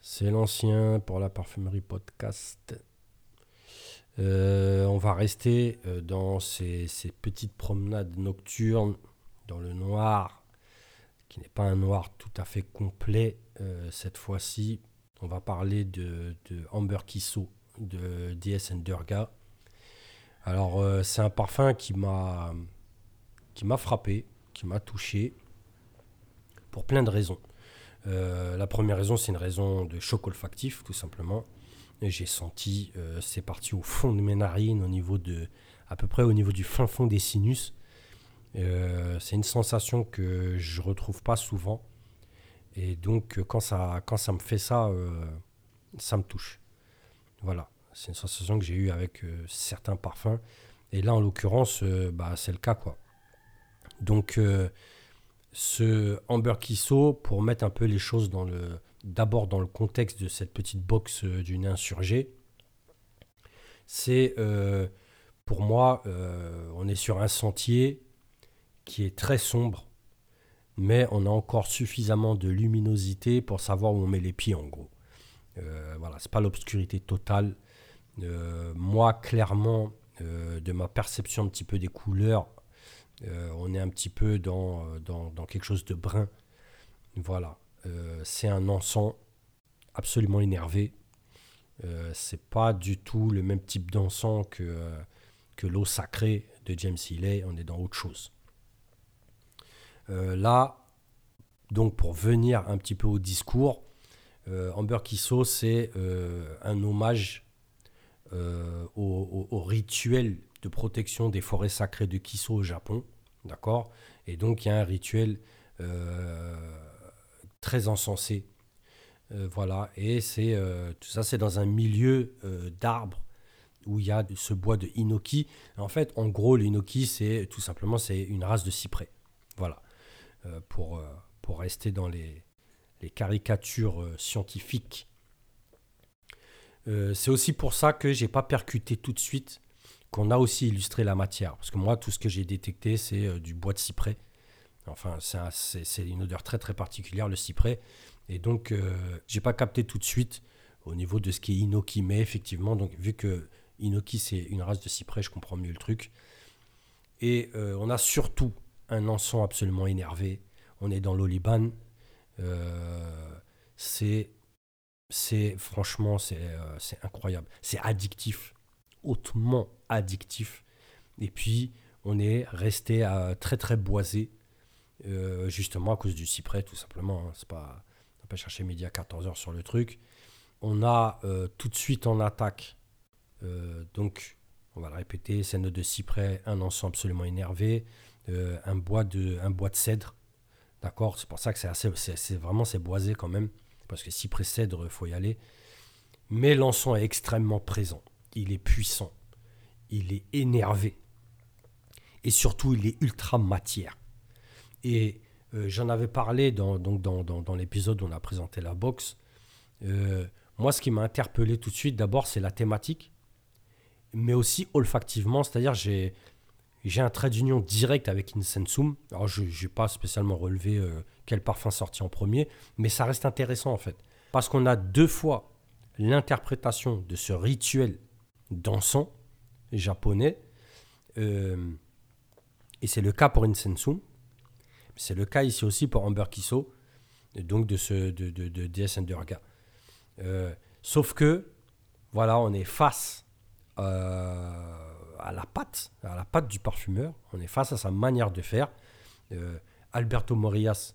C'est l'ancien pour la parfumerie podcast. Euh, on va rester euh, dans ces, petites promenades nocturnes dans le noir, qui n'est pas un noir tout à fait complet euh, cette fois-ci. On va parler de, Amber Kisso de DS Durga. Alors c'est un parfum qui m'a qui m'a frappé, qui m'a touché pour plein de raisons. Euh, la première raison, c'est une raison de choc olfactif, tout simplement. J'ai senti, euh, c'est parti au fond de mes narines, au niveau de, à peu près au niveau du fin fond des sinus. Euh, c'est une sensation que je retrouve pas souvent. Et donc, quand ça, me fait ça, ça me touche. Voilà, c'est une sensation que j'ai eue avec certains parfums. Et là, en l'occurrence, bah, c'est le cas. Donc, ce Amber Kisso, pour mettre un peu les choses dans le, d'abord dans le contexte de cette petite box euh, d'une insurgée, c'est euh, pour moi, euh, on est sur un sentier qui est très sombre, mais on a encore suffisamment de luminosité pour savoir où on met les pieds en gros. voilà, c'est pas l'obscurité totale. moi, clairement, de ma perception un petit peu des couleurs, euh, on est un petit peu dans, euh, quelque chose de brun. Voilà. Euh, c'est un encens absolument énervé. c'est pas du tout le même type d'encens que, l'eau sacrée de James Healy. On est dans autre chose. là, donc pour venir un petit peu au discours, Amber Kisso, c'est un hommage au, rituel de protection des forêts sacrées de Kiso au Japon. D'accord? Et donc, il y a un rituel euh, très encensé. Euh, voilà. Et c'est euh, tout ça, c'est dans un milieu d'arbres où il y a ce bois de hinoki. En fait, en gros, l'hinoki, c'est tout simplement c'est une race de cyprès. Voilà. pour, pour rester dans les, les caricatures scientifiques. c'est aussi pour ça que j'ai pas percuté tout de suite qu'on a aussi illustré la matière. Parce que moi, tout ce que j'ai détecté, c'est euh, du bois de cyprès. Enfin, c'est une odeur très très particulière, le cyprès. Et donc, euh, j'ai pas capté tout de suite au niveau de ce qui est inoki, mais effectivement, vu que inoki c'est une race de cyprès, je comprends mieux le truc. Et euh, on a surtout un encens absolument énervé. On est dans l'oliban. c'est, c'est franchement, c'est incroyable. C'est addictif hautement addictif. Et puis, on est resté à très très boisé, euh, justement à cause du cyprès, tout simplement. Hein. C'est pas, on n'a pas cherché midi à 14h sur le truc. On a euh, tout de suite en attaque, euh, donc on va le répéter, scène de cyprès, un encens absolument énervé, un, bois de, un bois de cèdre. D'accord? C'est pour ça que c'est assez, c'est, vraiment c'est boisé quand même, parce que cyprès cèdre, faut y aller. Mais l'encens est extrêmement présent il est puissant, il est énervé, et surtout il est ultra matière. Et euh, j'en avais parlé dans, donc dans, l'épisode où on a présenté la boxe. Euh, moi, ce qui m'a interpellé tout de suite, d'abord, c'est la thématique, mais aussi olfactivement, c'est-à-dire j'ai j'ai un trait d'union direct avec Insensum. Alors, je n'ai pas spécialement relevé euh, quel parfum sorti en premier, mais ça reste intéressant en fait. Parce qu'on a deux fois l'interprétation de ce rituel dansant japonais. Euh, et c'est le cas pour Insensum. C'est le cas ici aussi pour Amber Kiso, donc de, ce, de, de, de DS Underga. Euh, sauf que, voilà, on est face euh, à la patte, à la patte du parfumeur. On est face à sa manière de faire. Alberto Morias,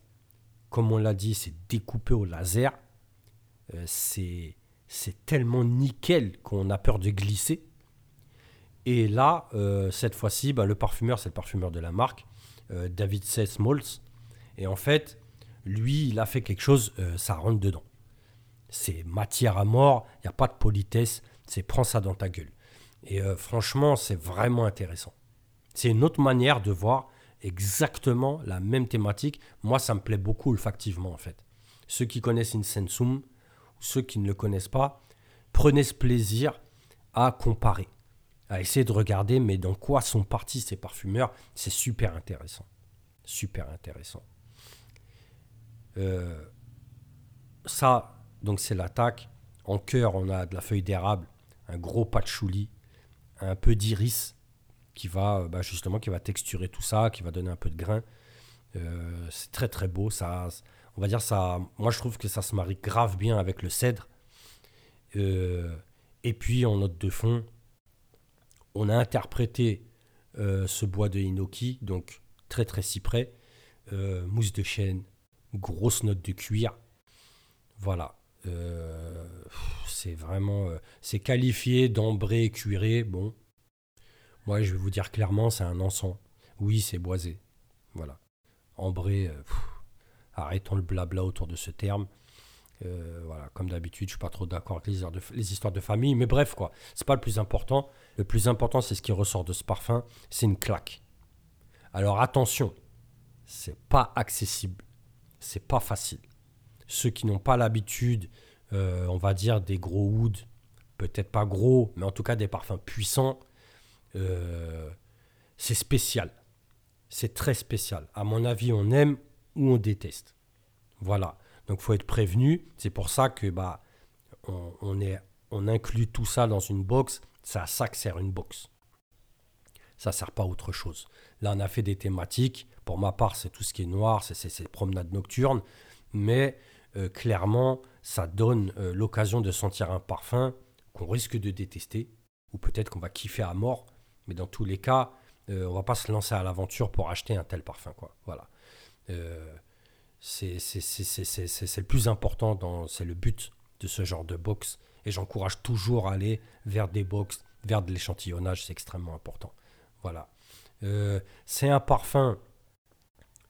comme on l'a dit, c'est découpé au laser. c'est c'est tellement nickel qu'on a peur de glisser. Et là, euh, cette fois-ci, bah, le parfumeur, c'est le parfumeur de la marque, euh, David C. Smalls. Et en fait, lui, il a fait quelque chose, euh, ça rentre dedans. C'est matière à mort, il n'y a pas de politesse, c'est prends ça dans ta gueule. Et franchement, c'est vraiment intéressant. C'est une autre manière de voir exactement la même thématique. Moi, ça me plaît beaucoup olfactivement, en fait. Ceux qui connaissent Insensum, ceux qui ne le connaissent pas, prenez ce plaisir à comparer, à essayer de regarder, mais dans quoi sont partis ces parfumeurs. C'est super intéressant. Super intéressant. ça, donc c'est l'attaque. En cœur, on a de la feuille d'érable, un gros patchouli, un peu d'iris qui va bah, justement qui va texturer tout ça, qui va donner un peu de grain. C'est très très beau. Ça, on va dire ça. Moi, je trouve que ça se marie grave bien avec le cèdre. et puis en note de fond, on a interprété euh, ce bois de Hinoki, donc très très cyprès, euh, mousse de chêne, grosse note de cuir. Voilà. Euh, c'est vraiment. c'est qualifié d'ambré cuiré. Bon. Moi, je vais vous dire clairement, c'est un encens. Oui, c'est boisé. Voilà. Ambré. arrêtons le blabla autour de ce terme. Euh, voilà, comme d'habitude, je suis pas trop d'accord avec les histoires, de, famille, mais bref, quoi. C'est pas le plus important. Le plus important, c'est ce qui ressort de ce parfum, c'est une claque. Alors attention, c'est pas accessible, c'est pas facile. Ceux qui n'ont pas l'habitude, euh, on va dire des gros wood, peut-être pas gros, mais en tout cas des parfums puissants, euh, c'est spécial. C'est très spécial. À mon avis, on aime ou on déteste. Voilà. Donc faut être prévenu. C'est pour ça que bah on, on inclut tout ça dans une box. C'est à ça que sert une box. Ça sert pas à autre chose. Là, on a fait des thématiques. Pour ma part, c'est tout ce qui est noir, c'est ces promenades nocturnes. Mais euh, clairement, ça donne euh, l'occasion de sentir un parfum qu'on risque de détester, ou peut-être qu'on va kiffer à mort. Mais dans tous les cas, on va pas se lancer à l'aventure pour acheter un tel parfum. Quoi. Voilà c'est le plus important, c'est le but de ce genre de box. Et j'encourage toujours à aller vers des box, vers de l'échantillonnage, c'est extrêmement important. Voilà. Euh, c'est un parfum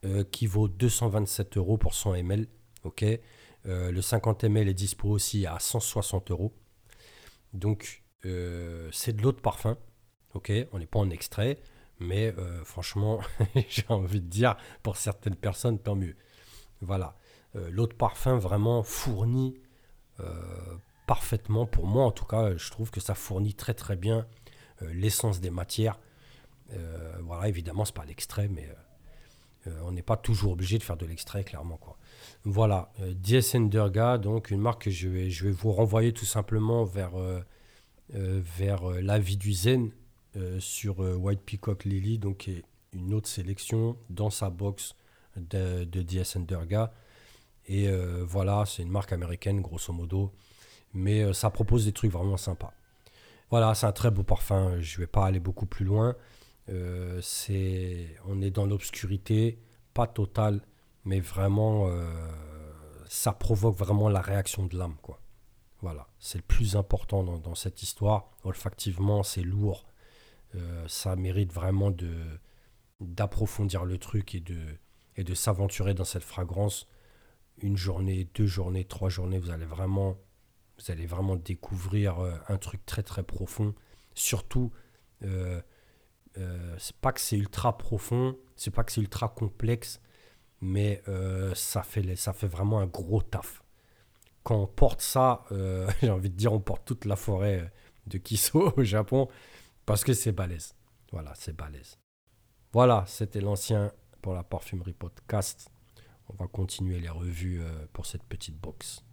euh, qui vaut 227 euros pour 100 ml. Ok. Euh, le 50 ml est dispo aussi à 160 euros. Donc, c'est de l'eau de parfum. Ok. On n'est pas en extrait. Mais franchement, j'ai envie de dire, pour certaines personnes, tant mieux. Voilà. Euh, l'autre parfum vraiment fournit euh, parfaitement, pour moi en tout cas, je trouve que ça fournit très très bien euh, l'essence des matières. voilà, évidemment, c'est pas l'extrait, mais on n'est pas toujours obligé de faire de l'extrait, clairement. Voilà, Durga, donc une marque que je vais, vous renvoyer tout simplement vers, vers la vie du zen sur White Peacock Lily, donc une autre sélection dans sa box de, de DS Durga. Et euh, voilà, c'est une marque américaine, grosso modo. Mais euh, ça propose des trucs vraiment sympas. Voilà, c'est un très beau parfum. Je vais pas aller beaucoup plus loin. Euh, on est dans l'obscurité, pas totale, mais vraiment, ça provoque vraiment la réaction de l'âme, quoi. Voilà, c'est le plus important dans cette histoire. Olfactivement, c'est lourd. Ça mérite vraiment d'approfondir le truc et de, et de s'aventurer dans cette fragrance une journée, deux journées, trois journées, vous allez vraiment, vous allez vraiment découvrir euh, un truc très très profond. Surtout, euh, euh, c'est pas que c'est ultra profond, c'est pas que c'est ultra complexe, mais ça, fait, ça fait vraiment un gros taf. Quand on porte ça, j'ai envie de dire, on porte toute la forêt de Kiso au Japon, parce que c'est balèze. Voilà, c'est balèze. Voilà, c'était l'ancien pour la parfumerie podcast. On va continuer les revues euh, pour cette petite box.